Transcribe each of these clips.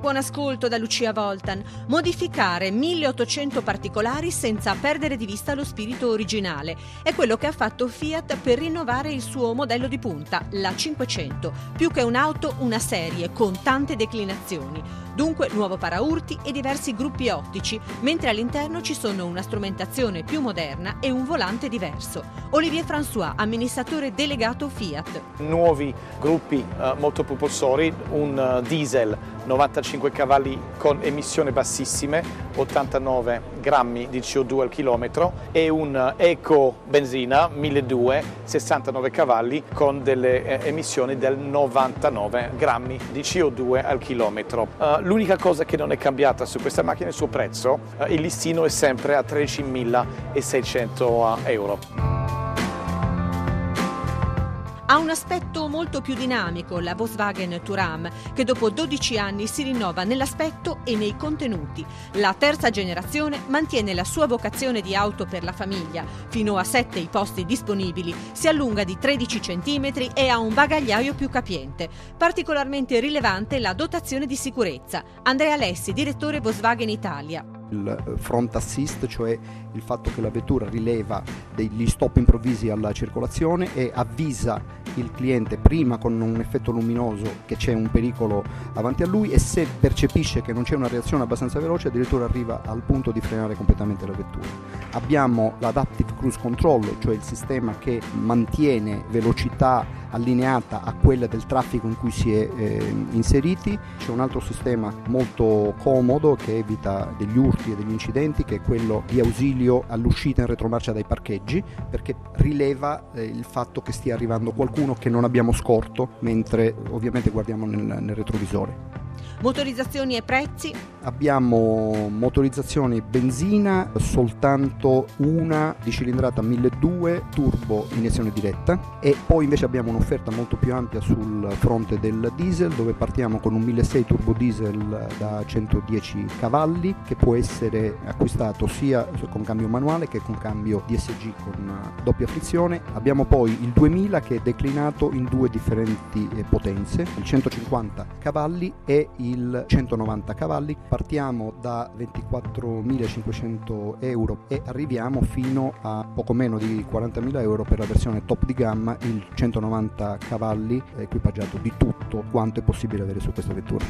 Buon ascolto da Lucia Voltan. Modificare 1800 particolari senza perdere di vista lo spirito originale. È quello che ha fatto Fiat per rinnovare il suo modello di punta, la 500. Più che un'auto, una serie con tante declinazioni. Dunque nuovo paraurti e diversi gruppi ottici, mentre all'interno ci sono una strumentazione più moderna e un volante diverso. Olivier François, amministratore delegato Fiat. Nuovi gruppi uh, motopropulsori, un uh, diesel 95 cavalli con emissioni bassissime, 89 grammi di CO2 al chilometro e un eco benzina 1200, 69 cavalli con delle eh, emissioni del 99 grammi di CO2 al chilometro. Uh, l'unica cosa che non è cambiata su questa macchina è il suo prezzo, uh, il listino è sempre a 13.600 euro. Ha un aspetto molto più dinamico la Volkswagen Touram, che dopo 12 anni si rinnova nell'aspetto e nei contenuti. La terza generazione mantiene la sua vocazione di auto per la famiglia, fino a 7 i posti disponibili, si allunga di 13 cm e ha un bagagliaio più capiente. Particolarmente rilevante la dotazione di sicurezza. Andrea Alessi, direttore Volkswagen Italia il front assist, cioè il fatto che la vettura rileva degli stop improvvisi alla circolazione e avvisa il cliente prima con un effetto luminoso che c'è un pericolo avanti a lui e se percepisce che non c'è una reazione abbastanza veloce addirittura arriva al punto di frenare completamente la vettura. Abbiamo l'adaptive cruise control, cioè il sistema che mantiene velocità allineata a quella del traffico in cui si è eh, inseriti. C'è un altro sistema molto comodo che evita degli urti e degli incidenti che è quello di ausilio all'uscita in retromarcia dai parcheggi perché rileva eh, il fatto che stia arrivando qualcuno che non abbiamo scorto mentre ovviamente guardiamo nel, nel retrovisore. Motorizzazioni e prezzi? Abbiamo motorizzazioni benzina, soltanto una di cilindrata 1200 turbo iniezione diretta e poi invece abbiamo un'offerta molto più ampia sul fronte del diesel dove partiamo con un 1600 turbo diesel da 110 cavalli che può essere acquistato sia con cambio manuale che con cambio DSG con doppia frizione. Abbiamo poi il 2000 che è declinato in due differenti potenze, il 150 cavalli e il 190 cavalli. Partiamo da 24.500 euro e arriviamo fino a poco meno di 40.000 euro per la versione top di gamma, il 190 cavalli equipaggiato di tutto quanto è possibile avere su questa vettura.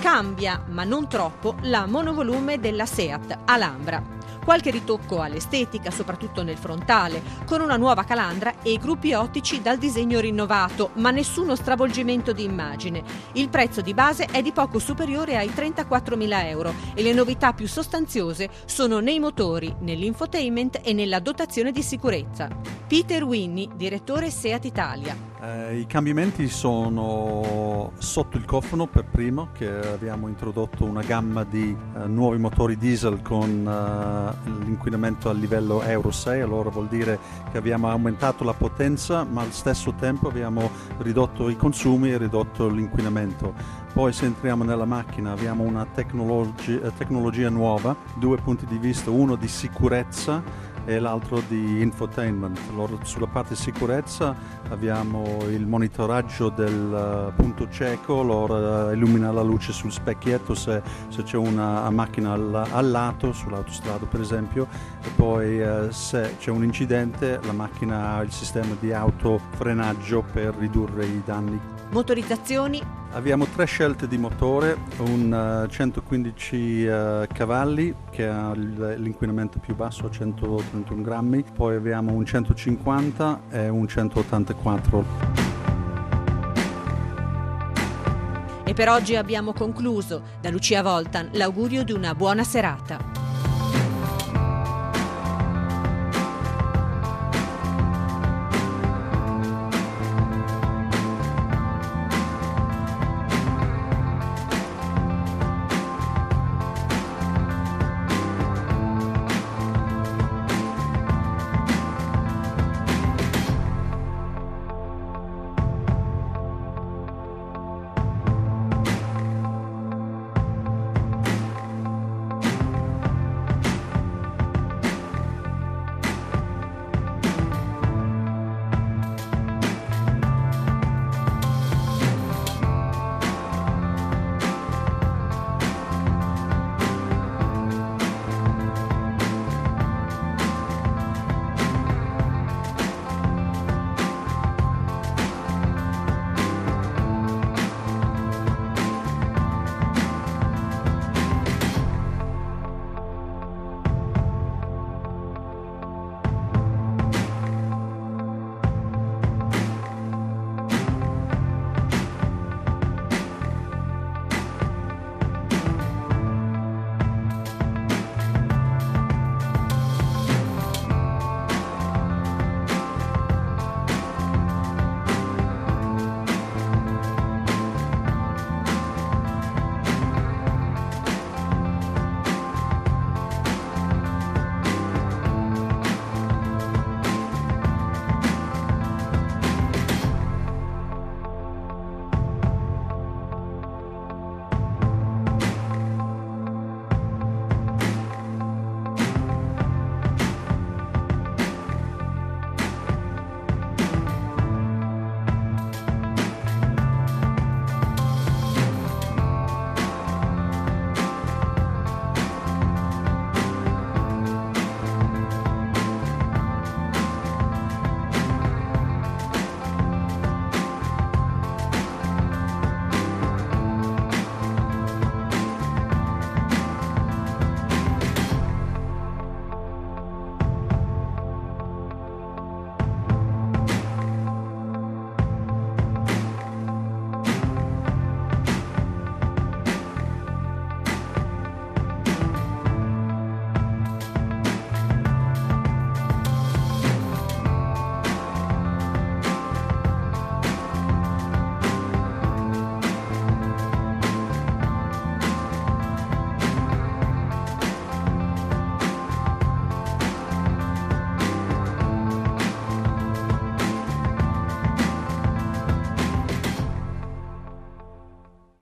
Cambia, ma non troppo, la monovolume della Seat Alhambra. Qualche ritocco all'estetica, soprattutto nel frontale, con una nuova calandra e gruppi ottici dal disegno rinnovato, ma nessuno stravolgimento di immagine. Il prezzo di base è di poco superiore ai 34.000 euro e le novità più sostanziose sono nei motori, nell'infotainment e nella dotazione di sicurezza. Peter Winnie, direttore Seat Italia. Eh, I cambiamenti sono sotto il cofano per primo, che abbiamo introdotto una gamma di eh, nuovi motori diesel con eh, l'inquinamento a livello Euro 6, allora vuol dire che abbiamo aumentato la potenza ma allo stesso tempo abbiamo ridotto i consumi e ridotto l'inquinamento. Poi se entriamo nella macchina abbiamo una tecnologi- tecnologia nuova, due punti di vista, uno di sicurezza e l'altro di infotainment. Allora, sulla parte sicurezza abbiamo il monitoraggio del uh, punto cieco, allora uh, illumina la luce sul specchietto se, se c'è una macchina al, al, lato, sull'autostrada per esempio, e poi uh, se c'è un incidente la macchina ha il sistema di autofrenaggio per ridurre i danni. Motorizzazioni Abbiamo tre scelte di motore, un 115 uh, cavalli che ha l'inquinamento più basso a 131 grammi, poi abbiamo un 150 e un 184. E per oggi abbiamo concluso. Da Lucia Voltan l'augurio di una buona serata.